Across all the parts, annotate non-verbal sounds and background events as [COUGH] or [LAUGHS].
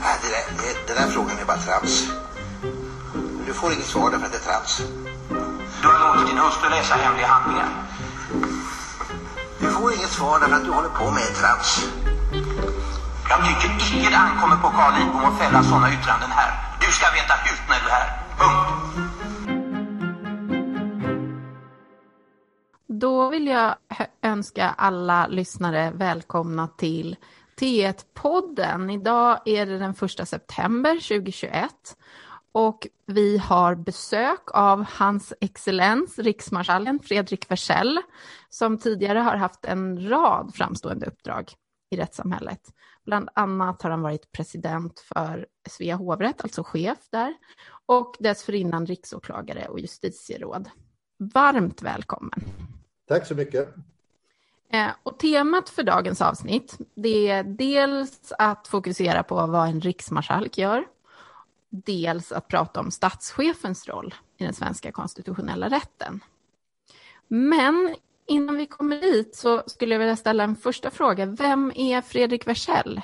Nej, det där, det, den där frågan är bara trams. Du får inget svar därför att det är trams. Du har låtit din hustru läsa hemliga handlingar. Du får inget svar därför att du håller på med trams. Jag tycker icke det ankommer på Carl Lidbom att fälla sådana yttranden här. Du ska veta hut när du är här. Punkt. Då vill jag önska alla lyssnare välkomna till T1-podden. Idag är det den 1 september 2021 och vi har besök av hans excellens riksmarskalken Fredrik Wersäll som tidigare har haft en rad framstående uppdrag i rättssamhället. Bland annat har han varit president för Svea hovrätt, alltså chef där, och dessförinnan riksåklagare och justitieråd. Varmt välkommen! Tack så mycket. Eh, och temat för dagens avsnitt det är dels att fokusera på vad en riksmarskalk gör, dels att prata om statschefens roll i den svenska konstitutionella rätten. Men innan vi kommer dit så skulle jag vilja ställa en första fråga. Vem är Fredrik Wersäll?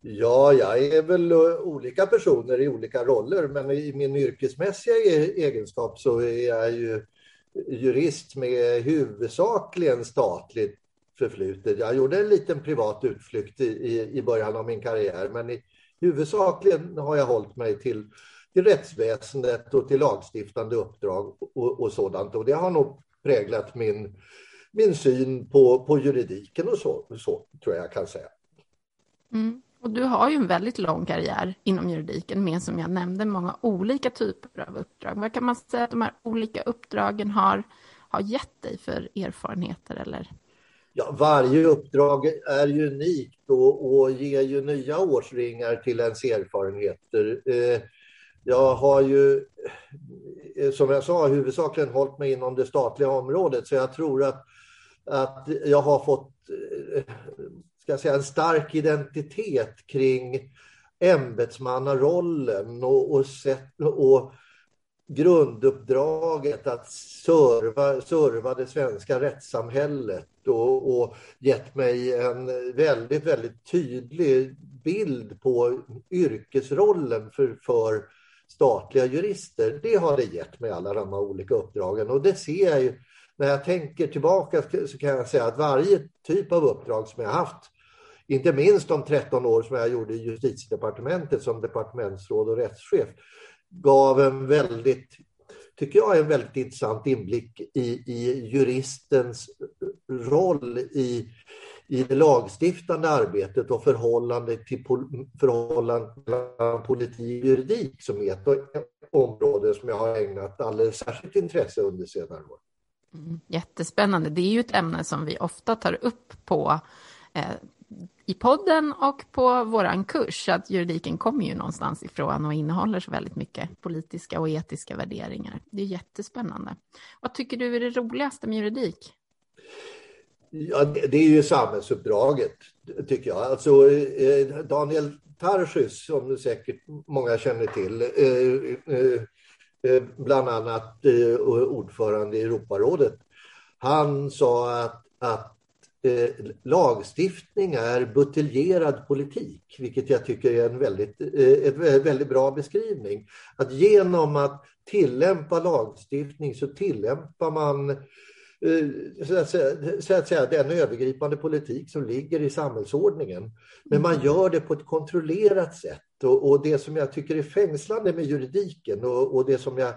Ja, jag är väl eh, olika personer i olika roller, men i min yrkesmässiga e-, egenskap så är jag ju jurist med huvudsakligen statligt förflutet. Jag gjorde en liten privat utflykt i, i början av min karriär, men i, huvudsakligen har jag hållit mig till, till rättsväsendet och till lagstiftande uppdrag och, och sådant. Och det har nog präglat min, min syn på, på juridiken och så, så tror jag jag kan säga. Mm. Och du har ju en väldigt lång karriär inom juridiken med, som jag nämnde, många olika typer av uppdrag. Vad kan man säga att de här olika uppdragen har, har gett dig för erfarenheter? Eller? Ja, varje uppdrag är ju unikt och, och ger ju nya årsringar till ens erfarenheter. Eh, jag har ju, eh, som jag sa, huvudsakligen hållit mig inom det statliga området, så jag tror att, att jag har fått eh, ska säga, en stark identitet kring ämbetsmannarollen och, och, och grunduppdraget att serva, serva det svenska rättssamhället och, och gett mig en väldigt, väldigt tydlig bild på yrkesrollen för, för statliga jurister. Det har det gett mig alla de här olika uppdragen och det ser jag ju när jag tänker tillbaka så kan jag säga att varje typ av uppdrag som jag haft, inte minst de 13 år som jag gjorde i justitiedepartementet som departementsråd och rättschef, gav en väldigt, tycker jag, en väldigt intressant inblick i, i juristens roll i, i det lagstiftande arbetet och förhållandet till förhållandet mellan politik och juridik som är ett område som jag har ägnat alldeles särskilt intresse under senare år. Mm, jättespännande. Det är ju ett ämne som vi ofta tar upp på eh, i podden och på vår kurs, att juridiken kommer ju någonstans ifrån och innehåller så väldigt mycket politiska och etiska värderingar. Det är jättespännande. Vad tycker du är det roligaste med juridik? Ja, det är ju samhällsuppdraget, tycker jag. Alltså, eh, Daniel Tarschys, som säkert många känner till, eh, eh, bland annat ordförande i Europarådet. Han sa att, att eh, lagstiftning är buteljerad politik, vilket jag tycker är en väldigt, eh, ett väldigt bra beskrivning. Att genom att tillämpa lagstiftning så tillämpar man eh, så att, säga, så att säga, den övergripande politik som ligger i samhällsordningen. Men man gör det på ett kontrollerat sätt. Och, och det som jag tycker är fängslande med juridiken och, och det som jag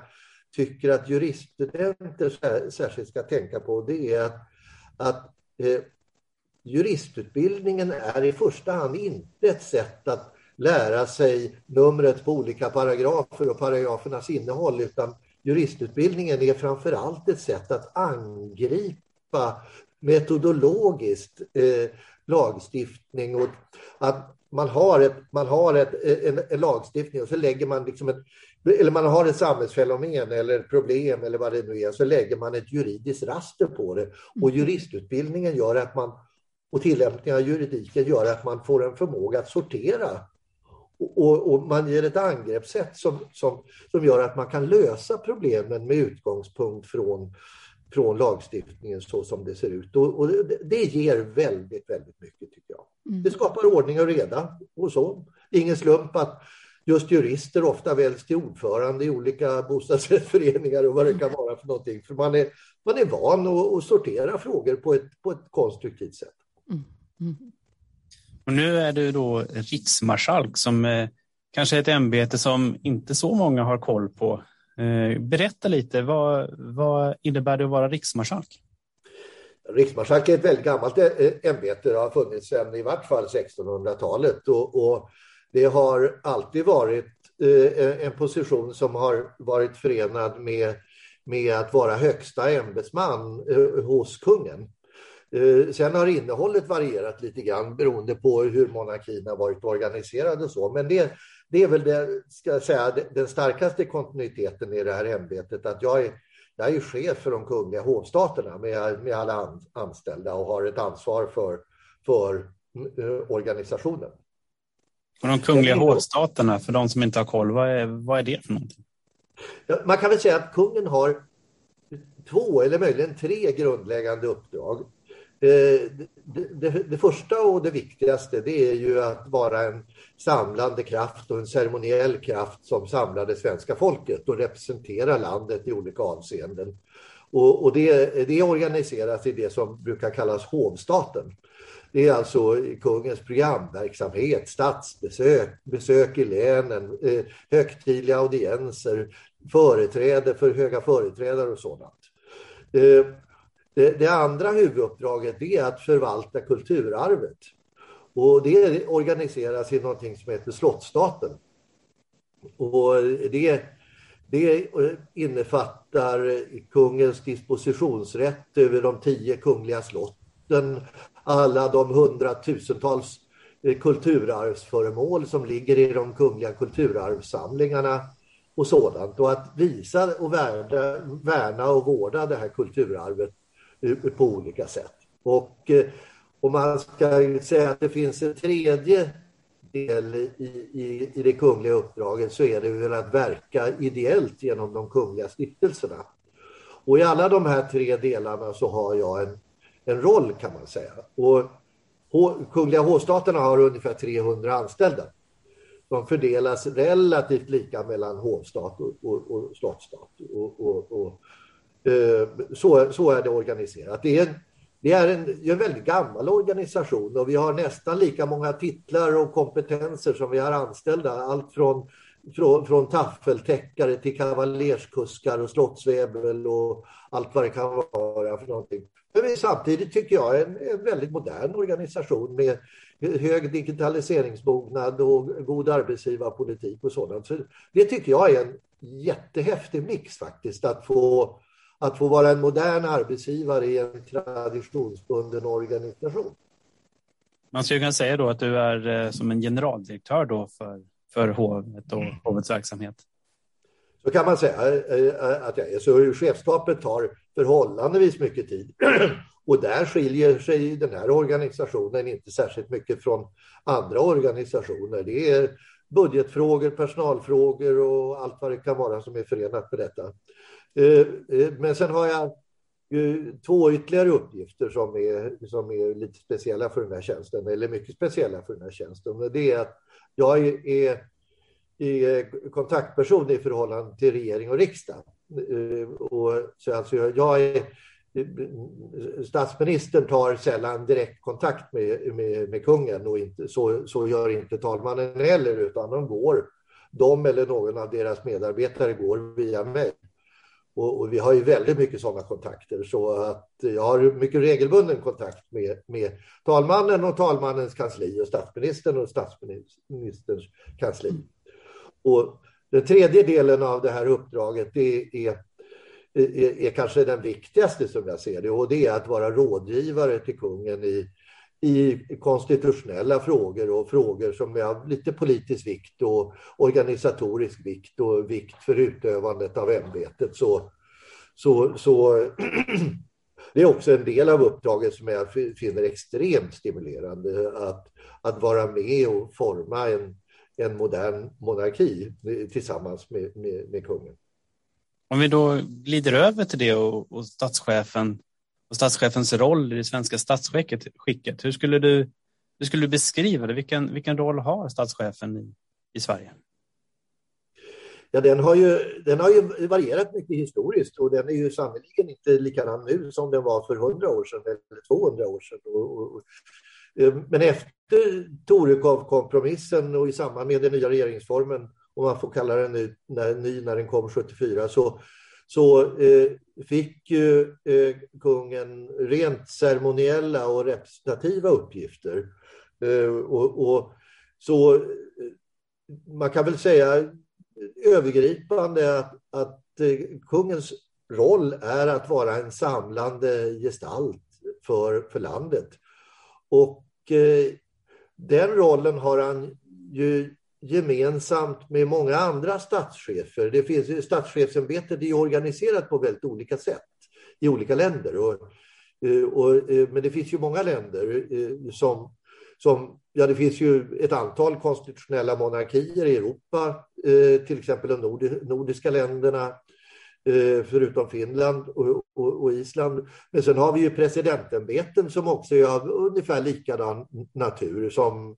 tycker att juriststudenter särskilt ska tänka på det är att, att eh, juristutbildningen är i första hand inte ett sätt att lära sig numret på olika paragrafer och paragrafernas innehåll utan juristutbildningen är framför allt ett sätt att angripa metodologiskt eh, lagstiftning och att man har, ett, man har ett, en, en, lagstiftning och så lägger man liksom ett, eller man har ett samhällsfenomen eller problem eller vad det nu är, så lägger man ett juridiskt raster på det. Och mm. juristutbildningen gör att man, och tillämpningen av juridiken gör att man får en förmåga att sortera. Och, och man ger ett angreppssätt som, som, som gör att man kan lösa problemen med utgångspunkt från från lagstiftningen så som det ser ut. Och, och det, det, ger väldigt, väldigt mycket tycker jag. Mm. Det skapar ordning och reda och så. ingen slump att just jurister ofta väljs till ordförande i olika bostadsrättsföreningar och vad det kan vara för någonting. För man är, man är van att, att sortera frågor på ett, på ett konstruktivt sätt. Mm. Och nu är du då riksmarskalk som eh, kanske är ett ämbete som inte så många har koll på. Eh, berätta lite, vad, vad innebär det att vara riksmarskalk? Riksmarskalk är ett väldigt gammalt eh, ämbete. Det har funnits sedan i vart fall 1600-talet. Och, och, det har alltid varit eh, en position som har varit förenad med, med att vara högsta ämbetsman hos kungen. Sen har innehållet varierat lite grann beroende på hur monarkin har varit organiserad och så. Men det, det är väl det, ska jag säga, den starkaste kontinuiteten i det här ämbetet. Att jag är jag är chef för de kungliga hovstaterna med, med alla anställda och har ett ansvar för, för uh, organisationen. Och de kungliga hovstaterna, för de som inte har koll, vad är, vad är det för någonting? Man kan väl säga att kungen har två eller möjligen tre grundläggande uppdrag. Eh, det, det, det, första och det viktigaste det är ju att vara en samlande kraft och en ceremoniell kraft som samlar det svenska folket och representerar landet i olika avseenden. Och, och det, det organiseras i det som brukar kallas hovstaten. Det är alltså kungens programverksamhet, statsbesök, besök i länen, eh, högtidliga audienser, företräde för höga företrädare och sådant. Eh, det, det, andra huvuduppdraget är att förvalta kulturarvet. Och det organiseras i någonting som heter Slottsstaten. Och det, det innefattar kungens dispositionsrätt över de tio kungliga slotten, alla de hundratusentals eh, kulturarvsföremål som ligger i de kungliga kulturarvssamlingarna och sådant. Och att visa och värna, värna och vårda det här kulturarvet Eh, på olika sätt. Och eh, om man ska säga att det finns en tredje del i, i, i det kungliga uppdraget så är det väl att verka ideellt genom de kungliga stiftelserna. Och i alla de här tre delarna så har jag en, en roll kan man säga. Och Kungliga hovstaterna har ungefär 300 anställda. De fördelas relativt lika mellan hovstat och, och, och slottsstat. Och, och, och Eh, så, så är det organiserat. Det är, en, det är en, väldigt gammal organisation och vi har nästan lika många titlar och kompetenser som vi har anställda. Allt från, från, från taffeltäckare till kavaljerskuskar och slottsvävel och allt vad det kan vara för någonting. Men samtidigt tycker jag en, en väldigt modern organisation med hög digitaliseringsmognad och god arbetsgivarpolitik och sådant. Så det tycker jag är en jättehäftig mix faktiskt att få att få vara en modern arbetsgivare i en traditionsbunden organisation. Man skulle kunna säga då att du är eh, som en generaldirektör då för, för hovet och hovets verksamhet. Så kan man säga eh, eh, att jag är. Så chefskapet tar förhållandevis mycket tid. [CLEARS THROAT] Och där skiljer sig den här organisationen inte särskilt mycket från andra organisationer. Det är budgetfrågor, personalfrågor och allt vad det kan vara som är förenat med detta. Eh, eh, men sen har jag två ytterligare uppgifter som är, som är lite speciella för den här tjänsten, eller mycket speciella för den här tjänsten. Det är att jag är, är kontaktperson i förhållande till regering och riksdag. Eh, och så alltså jag är, statsministern tar sällan direkt kontakt med, med, med kungen och inte, så, så gör inte talmannen heller, utan de går, de eller någon av deras medarbetare går via mig. Och, och, vi har ju väldigt mycket sådana kontakter. Så att jag har mycket regelbunden kontakt med, med talmannen och talmannens kansli och statsministern och statsministerns kansli. Och den tredje delen av det här uppdraget det är, är, är kanske den viktigaste som jag ser det. Och det är att vara rådgivare till kungen i, i konstitutionella frågor och frågor som är av lite politisk vikt och organisatorisk vikt och vikt för utövandet av ämbetet. Så, så, så [CLEARS THROAT] det är också en del av uppdraget som jag finner extremt stimulerande att, att vara med och forma en, en modern monarki tillsammans med, med, med kungen. Om vi då glider över till det och, och statschefen och statschefens roll i det svenska statsskicket. Hur skulle du Hur skulle du beskriva det? Vilken, vilken roll har statschefen i, i Sverige? Ja, den har, ju, den har ju varierat mycket historiskt och den är ju sannerligen inte likadan nu som den var för 100 år sedan eller 200 år sedan. Och, och, eh, men efter Torekov-kompromissen och i samband med den nya regeringsformen, om man får kalla den ny när, ny när den kom 74, så, så eh, fick ju eh, kungen rent ceremoniella och representativa uppgifter. Eh, och, och, så eh, man kan väl säga övergripande att, att kungens roll är att vara en samlande gestalt för, för landet. Och eh, den rollen har han ju gemensamt med många andra statschefer. Det finns, statschefsämbetet är organiserat på väldigt olika sätt i olika länder. Och, eh, och, eh, men det finns ju många länder eh, som som, ja, det finns ju ett antal konstitutionella monarkier i Europa, till exempel de nordiska länderna, förutom Finland och, och, och, Island. Men sen har vi ju presidentämbeten som också är av ungefär likadan natur som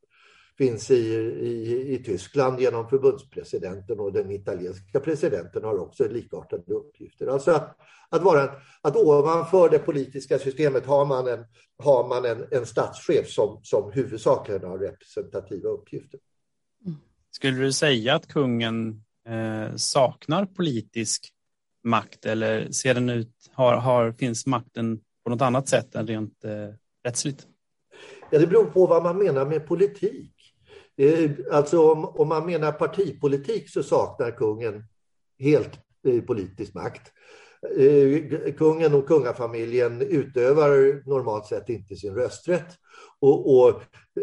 finns i, i, i Tyskland genom förbundspresidenten och den italienska presidenten har också likartade uppgifter. Alltså att, att, vara, att ovanför det politiska systemet har man en, har man en, en statschef som, som huvudsakligen har representativa uppgifter. Skulle du säga att kungen eh, saknar politisk makt eller ser den ut, har, har, finns makten på något annat sätt än rent eh, rättsligt? Ja, det beror på vad man menar med politik. Eh, alltså om, om man menar partipolitik så saknar kungen helt eh, politisk makt. Eh, kungen och kungafamiljen utövar normalt sett inte sin rösträtt och, och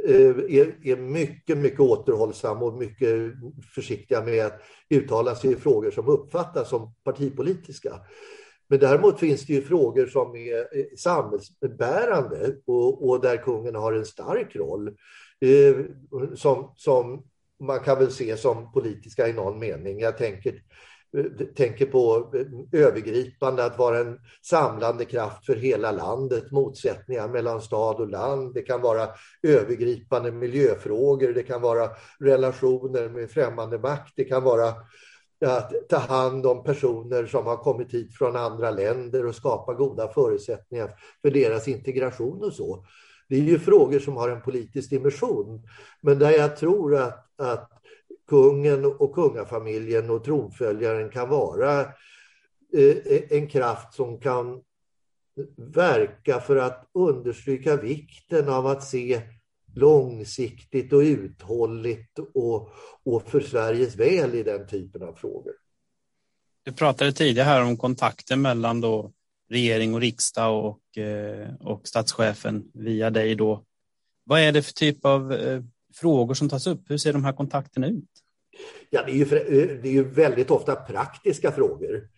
är, är, mycket, mycket återhållsam och mycket försiktiga med att uttala sig i frågor som uppfattas som partipolitiska. Men däremot finns det ju frågor som är samhällsbärande och, och där kungen har en stark roll eh, Eh, som, som man kan väl se som politiska i någon mening. Jag tänker, eh, tänker på eh, övergripande, att vara en samlande kraft för hela landet, motsättningar mellan stad och land. Det kan vara övergripande miljöfrågor, det kan vara relationer med främmande makt, det kan vara att ta hand om personer som har kommit hit från andra länder och skapa goda förutsättningar för deras integration och så. Det är ju frågor som har en politisk dimension, men där jag tror att, att kungen och kungafamiljen och tronföljaren kan vara eh, e, en kraft som kan verka för att understryka vikten av att se långsiktigt och uthålligt och, och för Sveriges väl i den typen av frågor. Du pratade tidigare här om kontakten mellan då regering och riksdag och, eh, och statschefen via dig då. Vad är det för typ av eh, frågor som tas upp? Hur ser de här kontakterna ut? Ja, det är, ju, eh, det är ju väldigt ofta praktiska frågor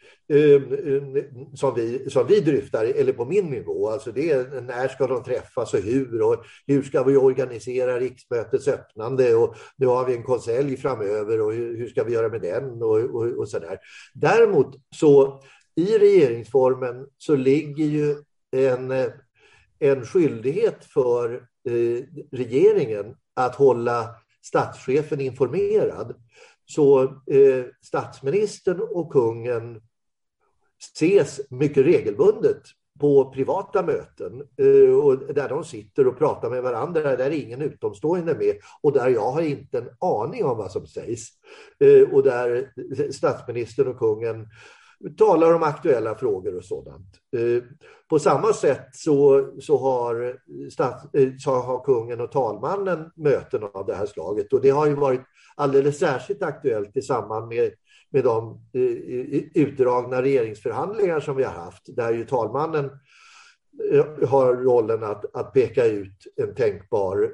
som, vi, som vi dryftar, eller på min nivå. Alltså det är, när ska de träffas och hur? Och hur ska vi organisera riksmötets öppnande? Och nu har vi en konselj framöver och hur, hur ska vi göra med den? Och, och, och så där. Däremot så i regeringsformen så ligger ju en, en skyldighet för eh, regeringen att hålla statschefen informerad. Så eh, statsministern och kungen ses mycket regelbundet på privata möten eh, och där de sitter och pratar med varandra, där ingen utomstående med och där jag har inte en aning om vad som sägs. Eh, och där statsministern och kungen talar om aktuella frågor och sådant. Eh, på samma sätt så, så, har, stats, eh, så har kungen och talmannen möten av det här slaget. Och det har ju varit alldeles särskilt aktuellt i samband med, med de eh, utdragna regeringsförhandlingar som vi har haft där ju talmannen har rollen att, att peka ut en tänkbar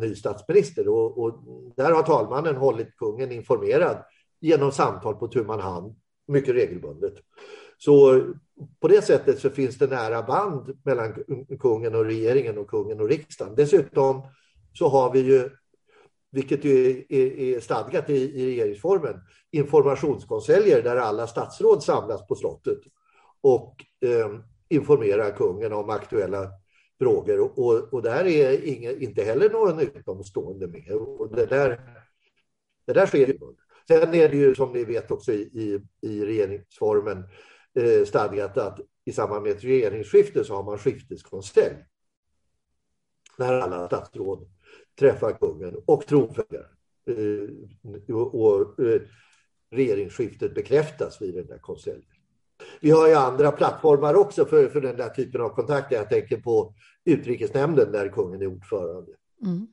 ny statsminister. Och, och där har talmannen hållit kungen informerad genom samtal på tu man hand mycket regelbundet. Så på det sättet så finns det nära band mellan kungen och regeringen och kungen och riksdagen. Dessutom så har vi ju, vilket ju är, stadgat i, i regeringsformen, informationskonseljer där alla statsråd samlas på slottet och eh, informerar kungen om aktuella frågor och, och där är ingen, inte heller någon utomstående med. Och det, där, det där sker ju. Sen är det ju som ni vet också i, i, i regeringsformen eh, stadgat att i samband med ett regeringsskifte så har man skifteskonselj. När alla statsråd träffar kungen och tronföljaren. Eh, och, och eh, regeringsskiftet bekräftas vid den där konseljen. Vi har ju andra plattformar också för, för den där typen av kontakter. Jag tänker på utrikesnämnden där kungen är ordförande. Mm.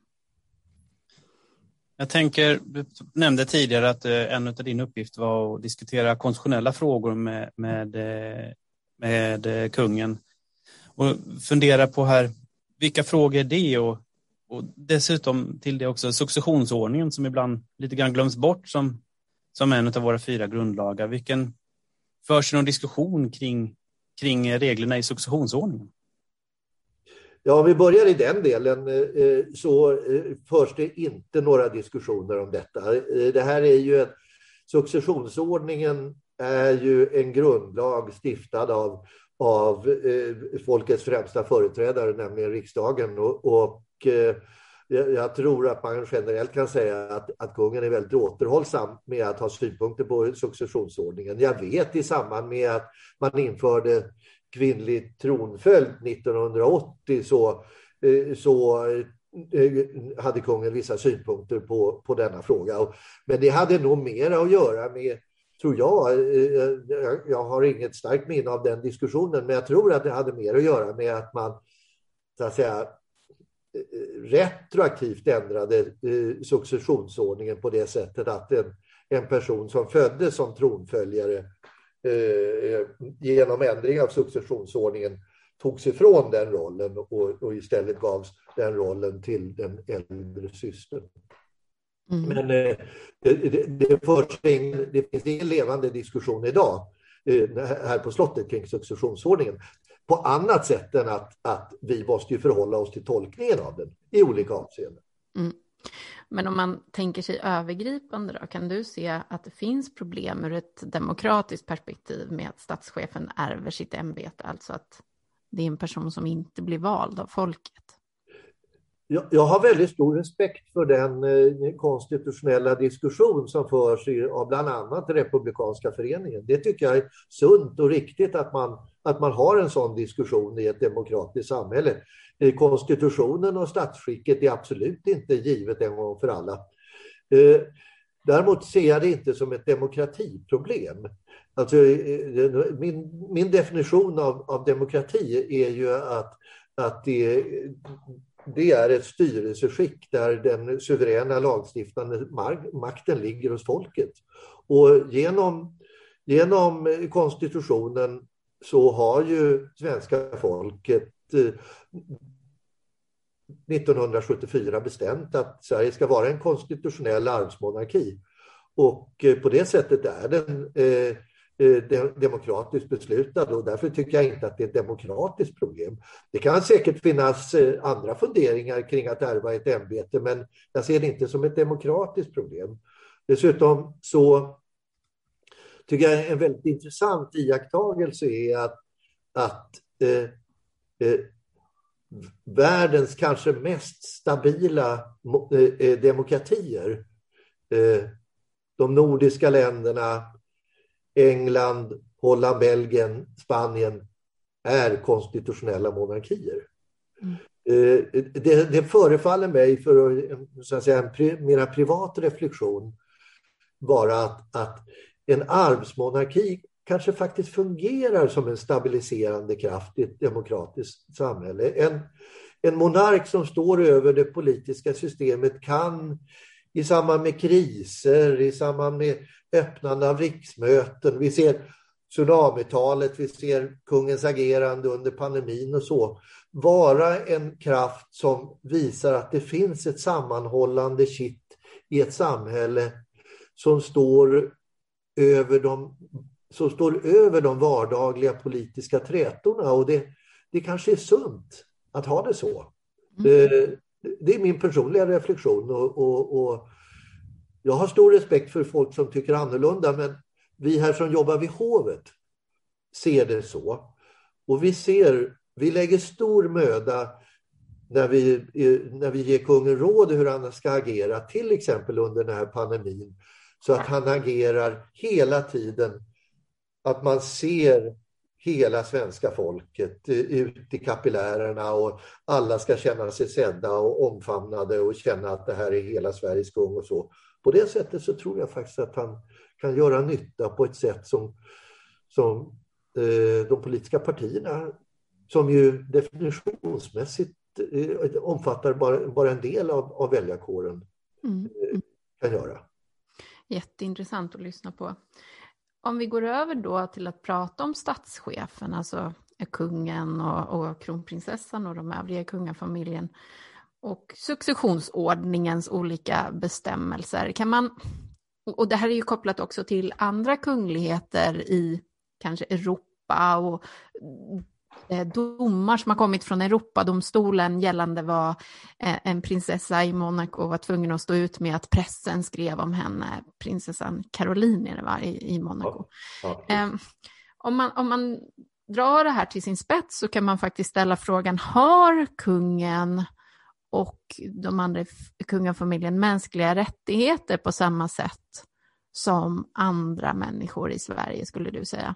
Jag tänker, du nämnde tidigare att eh, en av din uppgift var att diskutera konstitutionella frågor med, med, eh, med eh, kungen. Och fundera på här, vilka frågor är det? Och, och dessutom till det också successionsordningen som ibland lite grann glöms bort som, som en av våra fyra grundlagar. Vilken, förs det någon diskussion kring, kring reglerna i successionsordningen? Ja, om vi börjar i den delen eh, eh, så eh, förs det inte några diskussioner om detta. Det här är ju en, successionsordningen är ju en grundlag stiftad av, av folkets främsta företrädare, nämligen riksdagen. Och, och jag tror att man generellt kan säga att, att kungen är väldigt återhållsam med att ha synpunkter på successionsordningen. Jag vet i samband med att man införde kvinnlig tronföljd 1980 så, eh, så eh, hade kungen vissa synpunkter på, på denna fråga. Men det hade nog mer att göra med, tror eh, jag, jag har inget starkt minne av den diskussionen, men jag tror att det hade mer att göra med att man så att säga, retroaktivt ändrade successionsordningen på det sättet att en, en person som föddes som tronföljare genom ändring av successionsordningen togs ifrån den rollen och, och istället gavs den rollen till den äldre systern. Mm. Men eh, det, det, det, det finns ingen levande diskussion idag eh, här på slottet kring successionsordningen på annat sätt än att, att vi måste förhålla oss till tolkningen av den i olika avseenden. Mm. Men om man tänker sig övergripande då, kan du se att det finns problem ur ett demokratiskt perspektiv med att statschefen ärver sitt ämbete, alltså att det är en person som inte blir vald av folket? Jag, har väldigt stor respekt för den eh, konstitutionella diskussion som förs av bland annat Republikanska föreningen. Det tycker jag är sunt och riktigt att man, att man har en sån diskussion i ett demokratiskt samhälle. Eh, konstitutionen och statsskicket är absolut inte givet en gång för alla. Eh, däremot ser jag det inte som ett demokratiproblem. Alltså, min, min definition av, av demokrati är ju att, att det, det är ett styrelseskick där den suveräna lagstiftande makten ligger hos folket. Och genom, genom konstitutionen så har ju svenska folket eh, 1974 bestämt att Sverige ska vara en konstitutionell arvsmonarki. Och eh, på det sättet är den eh Eh, demokratiskt beslutad och därför tycker jag inte att det är ett demokratiskt problem. Det kan säkert finnas eh, andra funderingar kring att ärva ett ämbete men jag ser det inte som ett demokratiskt problem. Dessutom så tycker jag en väldigt intressant iakttagelse är att, att eh, eh, världens kanske mest stabila eh, eh, demokratier, eh, de nordiska länderna, England, Holland, Belgien, Spanien, är konstitutionella monarkier. Mm. Det, det förefaller mig, för så att säga, en pri, mera privat reflektion, vara att, att en arvsmonarki kanske faktiskt fungerar som en stabiliserande kraft i ett demokratiskt samhälle. En, en monark som står över det politiska systemet kan i samband med kriser, i samband med öppnande av riksmöten, vi ser tsunamitalet, vi ser kungens agerande under pandemin och så, vara en kraft som visar att det finns ett sammanhållande kitt i ett samhälle som står över de som står över de vardagliga politiska trätorna och det, det kanske är sunt att ha det så. Mm. Det, är min personliga reflektion och, och, och, jag har stor respekt för folk som tycker annorlunda men vi här som jobbar vid hovet ser det så. Och vi ser vi lägger stor möda när vi, när vi ger kungen råd hur han ska agera, till exempel under den här pandemin, så att han agerar hela tiden, att man ser hela svenska folket ut i kapillärerna och alla ska känna sig sedda och omfamnade och känna att det här är hela Sveriges kung och så. På det sättet så tror jag faktiskt att han kan göra nytta på ett sätt som, som eh, de politiska partierna, som ju definitionsmässigt eh, omfattar bara, bara en del av, av väljarkåren, mm. eh, kan göra. Jätteintressant att lyssna på. Om vi går över då till att prata om statschefen, alltså kungen och, och kronprinsessan och de övriga i kungafamiljen och successionsordningens olika bestämmelser. Kan man, och det här är ju kopplat också till andra kungligheter i kanske Europa och domar som har kommit från Europadomstolen gällande vad eh, en prinsessa i Monaco var tvungen att stå ut med att pressen skrev om henne, prinsessan Caroline är det va, i, i Monaco. Ja, ja. Ehm, om, man, om man drar det här till sin spets så kan man faktiskt ställa frågan, har kungen och de andra kungafamiljen mänskliga rättigheter på samma sätt som andra människor i Sverige, skulle du säga?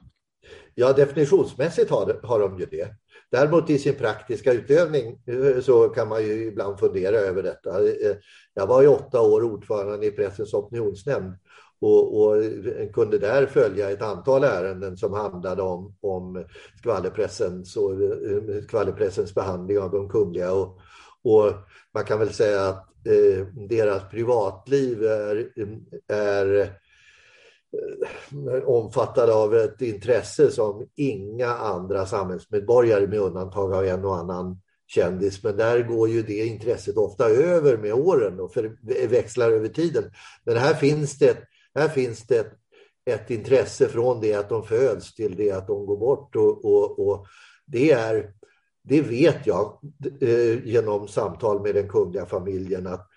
Ja, definitionsmässigt har, har de ju det. Däremot i sin praktiska utövning eh, så kan man ju ibland fundera över detta. Eh, jag var i åtta år ordförande i Pressens opinionsnämnd och, och kunde där följa ett antal ärenden som handlade om, om skvallerpressens, och, eh, skvallerpressens behandling av de kungliga. Och, och man kan väl säga att eh, deras privatliv är, är Eh, omfattade av ett intresse som inga andra samhällsmedborgare med undantag av en och annan kändis. Men där går ju det intresset ofta över med åren och för, växlar över tiden. Men här finns det, här finns det ett, ett intresse från det att de föds till det att de går bort. Och, och, och det, är, det vet jag eh, genom samtal med den kungliga familjen att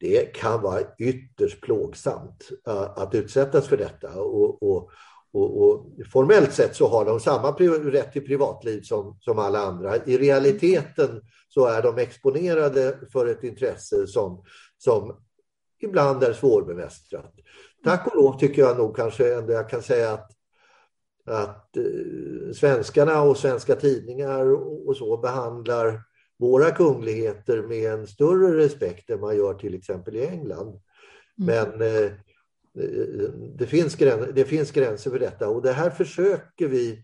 det kan vara ytterst plågsamt eh, att utsättas för detta. Och, och, och, och, formellt sett så har de samma rätt till privatliv som, som alla andra. I realiteten så är de exponerade för ett intresse som, som ibland är svårbemästrat. Tack och lov tycker jag nog kanske ändå jag kan säga att, att eh, svenskarna och svenska tidningar och, och så behandlar våra kungligheter med en större respekt än man gör till exempel i England. Mm. Men eh, det, finns gränser, det finns gränser för detta och det här försöker vi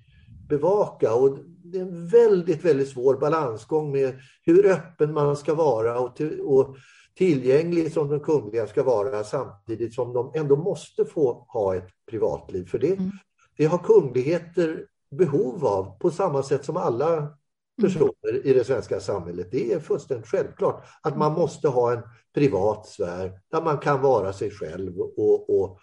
bevaka. Och det är en väldigt, väldigt svår balansgång med hur öppen man ska vara och, till, och tillgänglig som de kungliga ska vara samtidigt som de ändå måste få ha ett privatliv. För det, mm. det har kungligheter behov av på samma sätt som alla. Personer i det svenska samhället. Det är fullständigt självklart att man måste ha en privat sfär där man kan vara sig själv och, och,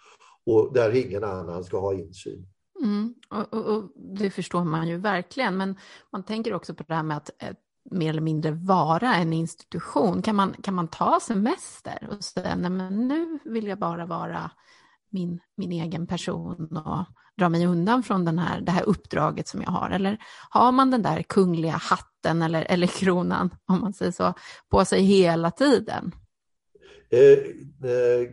och där ingen annan ska ha insyn. Mm, och, och, och, Det förstår man ju verkligen, men man tänker också på det här med att eh, mer eller mindre vara en institution. Kan man, kan man ta semester och säga, nej men nu vill jag bara vara min, min egen person och dra mig undan från den här, det här uppdraget som jag har? Eller har man den där kungliga hatten eller, eller kronan, om man säger så, på sig hela tiden? Eh, eh,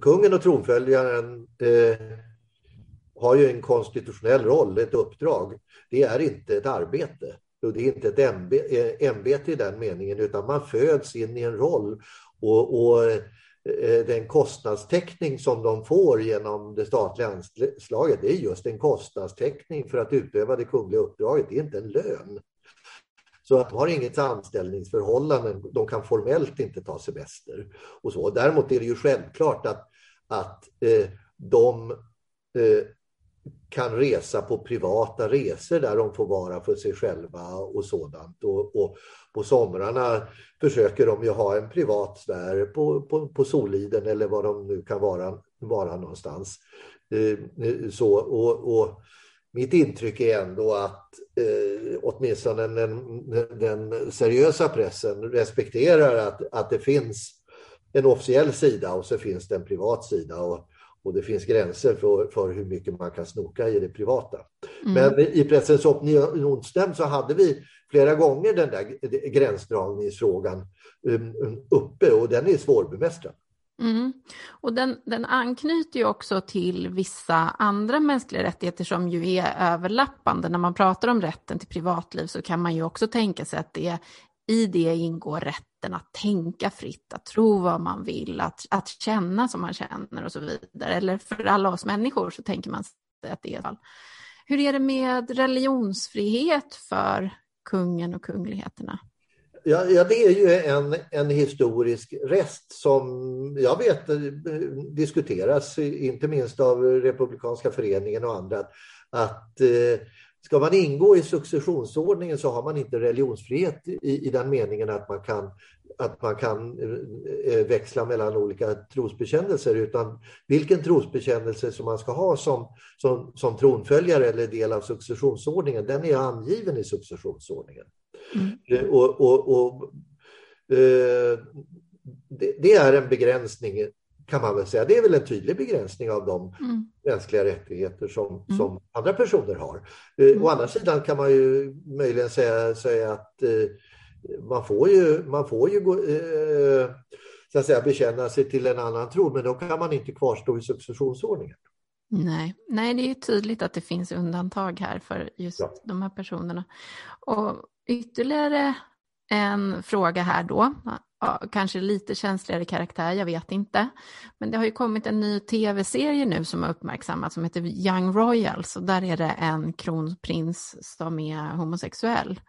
kungen och tronföljaren eh, har ju en konstitutionell roll, ett uppdrag. Det är inte ett arbete. Och det är inte ett eh, ämbete i den meningen, utan man föds in i en roll. Och, och Eh, den kostnadstäckning som de får genom det statliga anslaget, det är just en kostnadstäckning för att utöva det kungliga uppdraget, det är inte en lön. Så att de har inget anställningsförhållande, de kan formellt inte ta semester. Och så. Däremot är det ju självklart att, att eh, de eh, kan resa på privata resor där de får vara för sig själva och sådant. Och, och på somrarna försöker de ju ha en privat sfär på, på, på Soliden eller var de nu kan vara, vara någonstans. Eh, så, och, och mitt intryck är ändå att eh, åtminstone den, den seriösa pressen respekterar att, att det finns en officiell sida och så finns det en privat sida. Och, och det finns gränser för, för hur mycket man kan snoka i det privata. Mm. Men i Pressens opinionsnämnd så hade vi flera gånger den där gränsdragningsfrågan um, uppe och den är svårbemästrad. Mm. Och den, den anknyter ju också till vissa andra mänskliga rättigheter som ju är överlappande. När man pratar om rätten till privatliv så kan man ju också tänka sig att det, i det ingår rätten att tänka fritt, att tro vad man vill, att, att känna som man känner och så vidare. Eller för alla oss människor så tänker man sig att det är fall. Hur är det med religionsfrihet för kungen och kungligheterna? Ja, ja, det är ju en, en historisk rest som jag vet eh, diskuteras, inte minst av Republikanska föreningen och andra, att eh, ska man ingå i successionsordningen så har man inte religionsfrihet i, i den meningen att man kan att man kan eh, växla mellan olika trosbekännelser utan vilken trosbekännelse som man ska ha som, som, som tronföljare eller del av successionsordningen, den är angiven i successionsordningen. Mm. Eh, och, och, och eh, det, det, är en begränsning kan man väl säga. Det är väl en tydlig begränsning av de mm. mänskliga rättigheter som, mm. som andra personer har. Eh, mm. Å andra sidan kan man ju möjligen säga, säga att eh, man får ju, man får ju gå, eh, så att säga, bekänna sig till en annan tro, men då kan man inte kvarstå i successionsordningen. Nej, Nej det är ju tydligt att det finns undantag här för just ja. de här personerna. Och ytterligare en fråga här då, ja, kanske lite känsligare karaktär, jag vet inte. Men det har ju kommit en ny tv-serie nu som har uppmärksammats som heter Young Royals och där är det en kronprins som är homosexuell.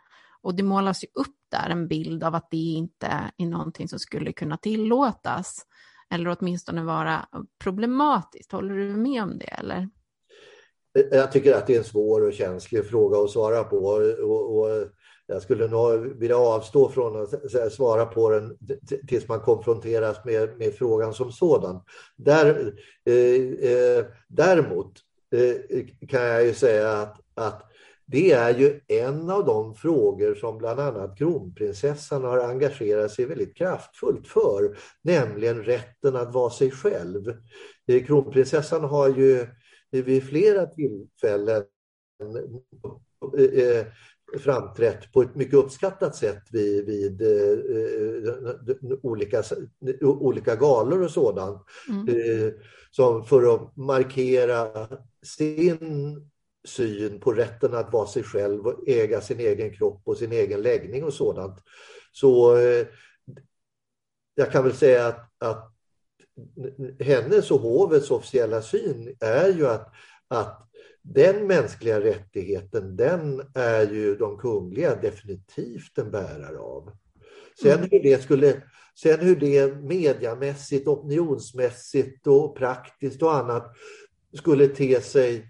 Och det målas ju upp där en bild av att det inte är någonting som skulle kunna tillåtas eller åtminstone vara problematiskt. Håller du med om det eller? Jag tycker att det är en svår och känslig fråga att svara på. Och, och jag skulle nog vilja avstå från att svara på den tills man konfronteras med, med frågan som sådan. Där, eh, eh, däremot eh, kan jag ju säga att, att det är ju en av de frågor som bland annat kronprinsessan har engagerat sig väldigt kraftfullt för, nämligen rätten att vara sig själv. Eh, kronprinsessan har ju vid flera tillfällen eh, framträtt på ett mycket uppskattat sätt vid, vid eh, olika, olika galor och sådant. Mm. Eh, som för att markera sin syn på rätten att vara sig själv och äga sin egen kropp och sin egen läggning och sådant. Så eh, jag kan väl säga att, att hennes och hovets officiella syn är ju att, att den mänskliga rättigheten, den är ju de kungliga definitivt en bärare av. Sen mm. hur det skulle, sen hur det mediamässigt, opinionsmässigt och praktiskt och annat skulle te sig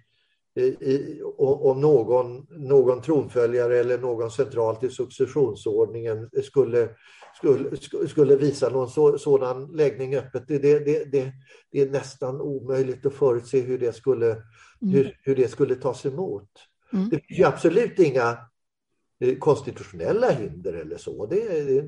i, om någon, någon tronföljare eller någon centralt i successionsordningen skulle, skulle, skulle visa någon så, sådan läggning öppet. Det, det, det, det, är nästan omöjligt att förutse hur det skulle, mm. hur, hur det skulle tas emot. Mm. Det finns ju absolut inga eh, konstitutionella hinder eller så. Det,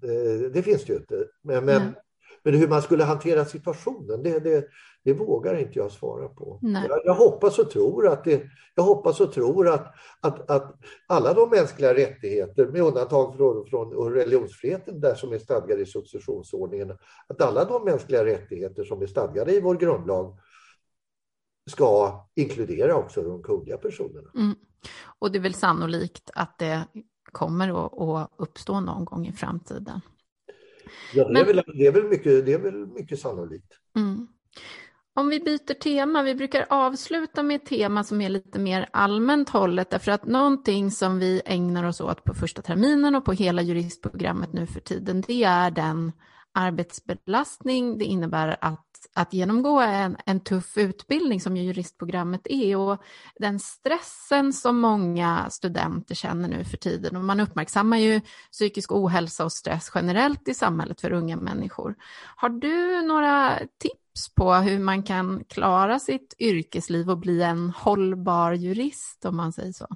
det, det finns det ju inte. Men, men. Men, hur man skulle hantera situationen, det, det, det vågar inte jag svara på. Jag, jag, hoppas och tror att, det, jag hoppas och tror att, att, att alla de mänskliga rättigheter, med undantag från, från religionsfriheten där som är stadgade i successionsordningen, att alla de mänskliga rättigheter som är stadgade i vår grundlag ska inkludera också de kungliga personerna. Mm. Och det är väl sannolikt att det kommer att uppstå någon gång i framtiden. Ja, det, Men... är, väl, det, är, väl, mycket, det är väl mycket sannolikt. Mm. Om vi byter tema, vi brukar avsluta med ett tema som är lite mer allmänt hållet, därför att någonting som vi ägnar oss åt på första terminen och på hela juristprogrammet nu för tiden, det är den arbetsbelastning det innebär att, att genomgå en, en tuff utbildning som juristprogrammet är och den stressen som många studenter känner nu för tiden. Och man uppmärksammar ju psykisk ohälsa och stress generellt i samhället för unga människor. Har du några tips på hur man kan klara sitt yrkesliv och bli en hållbar jurist om man säger så?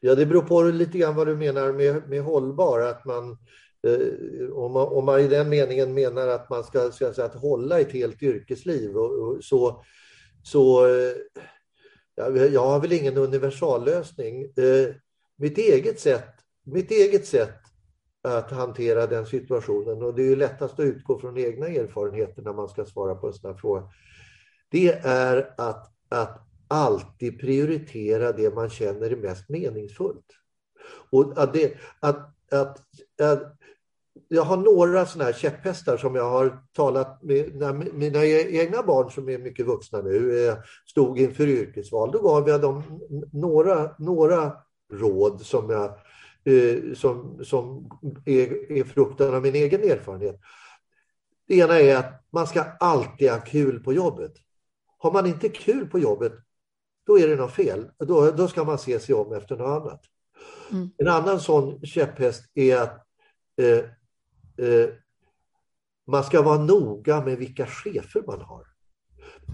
Ja, det beror på lite grann vad du menar med, med hållbar. Att man, Eh, om, man, om man i den meningen menar att man ska, ska säga, att hålla ett helt yrkesliv och, och så, så eh, jag, jag har väl ingen universallösning. Eh, mitt eget sätt, mitt eget sätt att hantera den situationen och det är ju lättast att utgå från egna erfarenheter när man ska svara på en sån här fråga. Det är att, att alltid prioritera det man känner är mest meningsfullt. Och att, det, att, att, att jag har några sådana här käpphästar som jag har talat med när mina e-, egna barn som är mycket vuxna nu eh, stod inför yrkesval. Då gav jag dem några, några råd som, jag, eh, som, som är, är frukten av min egen erfarenhet. Det ena är att man ska alltid ha kul på jobbet. Har man inte kul på jobbet, då är det något fel. Då, då ska man se sig om efter något annat. Mm. En annan sån käpphäst är att eh, eh, man ska vara noga med vilka chefer man har.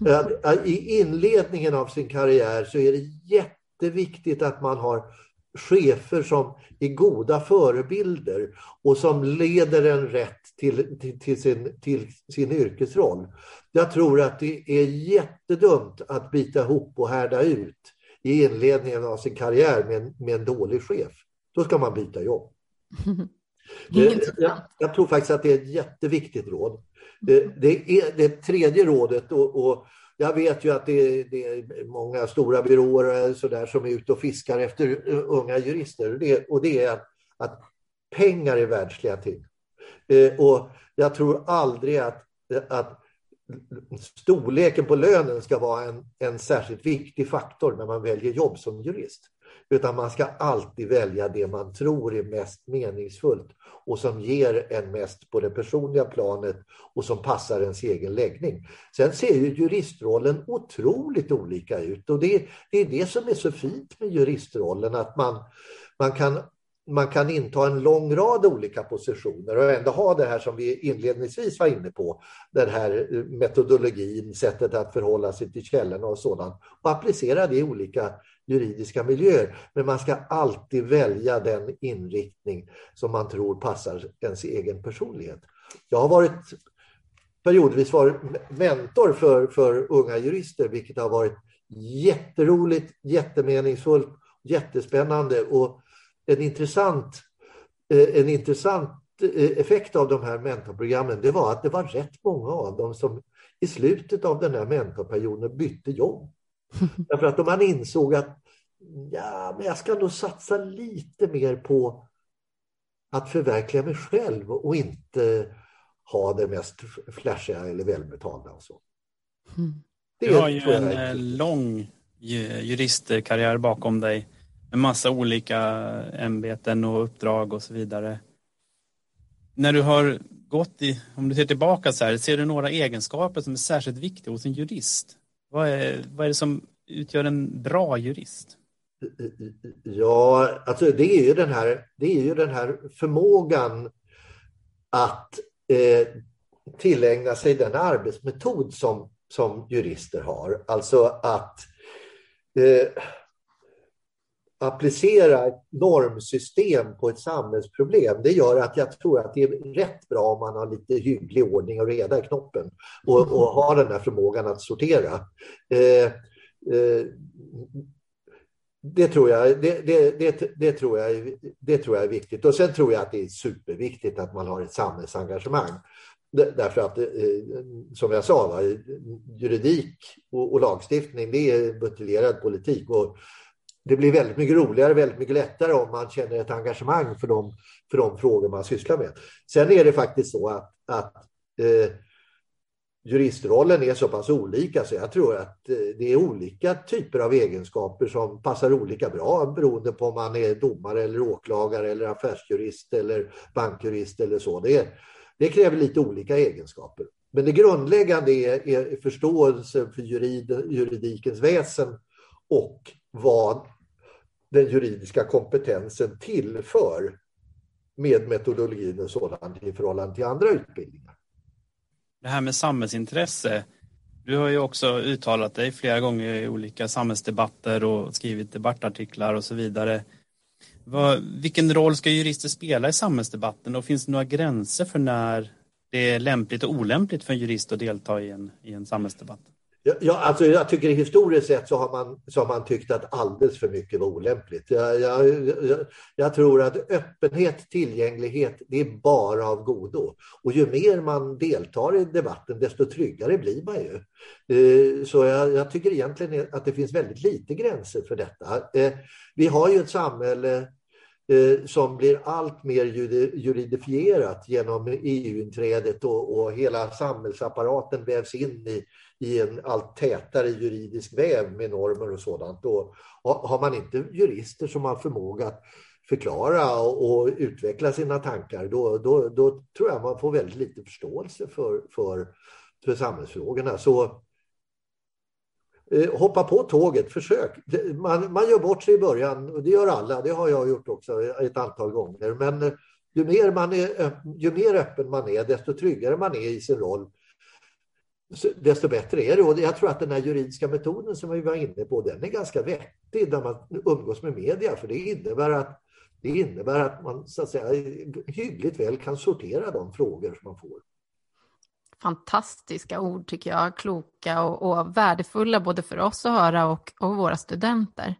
Eh, eh, I inledningen av sin karriär så är det jätteviktigt att man har chefer som är goda förebilder och som leder en rätt till, till, till, sin, till sin yrkesroll. Jag tror att det är jättedumt att bita ihop och härda ut i inledningen av sin karriär med med en dålig chef. Då ska man byta jobb. [LAUGHS] Det, jag, jag, tror faktiskt att det är ett jätteviktigt råd. Det, det är det tredje rådet och, och jag vet ju att det, det, är många stora byråer så där, som är ute och fiskar efter unga jurister. Det, och det är att, att pengar är världsliga ting. Eh, och jag tror aldrig att, att storleken på lönen ska vara en, en särskilt viktig faktor när man väljer jobb som jurist. Utan man ska alltid välja det man tror är mest meningsfullt och som ger en mest på det personliga planet och som passar ens egen läggning. Sen ser ju juristrollen otroligt olika ut och det, det är det som är så fint med juristrollen, att man, man kan man kan inta en lång rad olika positioner och ändå ha det här som vi inledningsvis var inne på, den här eh, metodologin, sättet att förhålla sig till källorna och sådant och applicera det i olika juridiska miljöer. Men man ska alltid välja den inriktning som man tror passar ens egen personlighet. Jag har varit periodvis varit mentor för, för unga jurister, vilket har varit jätteroligt, jättemeningsfullt, jättespännande och en intressant, eh, en intressant eh, effekt av de här mentorprogrammen, det var att det var rätt många av dem som i slutet av den här mentorperioden bytte jobb. [LAUGHS] Därför att man insåg att ja, men jag ska nog satsa lite mer på att förverkliga mig själv och inte ha det mest flashiga eller välbetalda. Och så. Mm. du har ju en eh, lång juristkarriär bakom dig en massa olika ämbeten och uppdrag och så vidare. När du har gått i, om du ser tillbaka så här, ser du några egenskaper som är särskilt viktiga hos en jurist? Vad är, vad är det som utgör en bra jurist? Ja, alltså det är ju den här, det är ju den här förmågan att eh, tillägna sig den arbetsmetod som, som jurister har. Alltså att eh, applicera ett normsystem på ett samhällsproblem, det gör att jag tror att det är rätt bra om man har lite hygglig ordning och reda i knoppen och, och har den här förmågan att sortera. Eh, eh, det tror, jag, det, det, det, det, tror jag, det tror jag är viktigt. Och sen tror jag att det är superviktigt att man har ett samhällsengagemang. Därför att, eh, som jag sa, juridik och, och lagstiftning, det är buteljerad politik. Och det blir väldigt mycket roligare, väldigt mycket lättare om man känner ett engagemang för de, för de frågor man sysslar med. Sen är det faktiskt så att, att eh, juristrollen är så pass olika så jag tror att eh, det är olika typer av egenskaper som passar olika bra beroende på om man är domare eller åklagare eller affärsjurist eller bankjurist eller så. Det, det kräver lite olika egenskaper. Men det grundläggande är, är förståelse för jurid, juridikens väsen och vad den juridiska kompetensen tillför med metodologin och sådant i förhållande till andra utbildningar. Det här med samhällsintresse. Du har ju också uttalat dig flera gånger i olika samhällsdebatter och skrivit debattartiklar och så vidare. Vad, vilken roll ska jurister spela i samhällsdebatten och finns det några gränser för när det är lämpligt och olämpligt för en jurist att delta i en, i en samhällsdebatt? Ja, alltså jag tycker historiskt sett så har, man, så har man tyckt att alldeles för mycket var olämpligt. Jag, jag, jag, jag, tror att öppenhet, tillgänglighet, det är bara av godo. Och ju mer man deltar i debatten, desto tryggare blir man ju. Eh, så jag, tycker egentligen att det finns väldigt lite gränser för detta. Eh, vi har ju ett samhälle eh, som blir allt mer juridifierat genom EU-inträdet och, och hela samhällsapparaten vävs in i i en allt tätare juridisk väv med normer och sådant. Och har man inte jurister som har förmåga att förklara och, utveckla sina tankar, då, då, då tror jag man får väldigt lite förståelse för, för, för samhällsfrågorna. Så eh, hoppa på tåget, försök. Man, man gör bort sig i början, och det gör alla, det har jag gjort också ett antal gånger. Men eh, ju mer, man är, ju mer öppen man är, desto tryggare man är i sin roll, desto bättre är det. Och jag tror att den här juridiska metoden som vi var inne på, den är ganska vettig när man umgås med media, för det innebär att, det innebär att man så att säga, hyggligt väl kan sortera de frågor som man får. Fantastiska ord tycker jag, kloka och, och värdefulla både för oss att höra och, och våra studenter.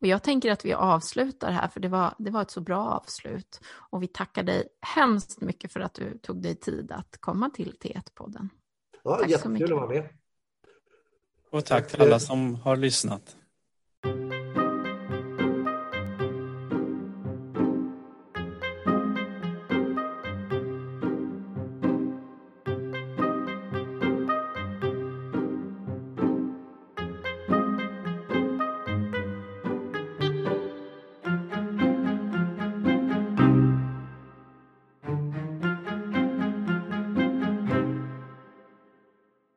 Och jag tänker att vi avslutar här, för det var, det var ett så bra avslut. Och vi tackar dig hemskt mycket för att du tog dig tid att komma till T1-podden. Ja, tack jättekul att vara med. Och tack till alla som har lyssnat.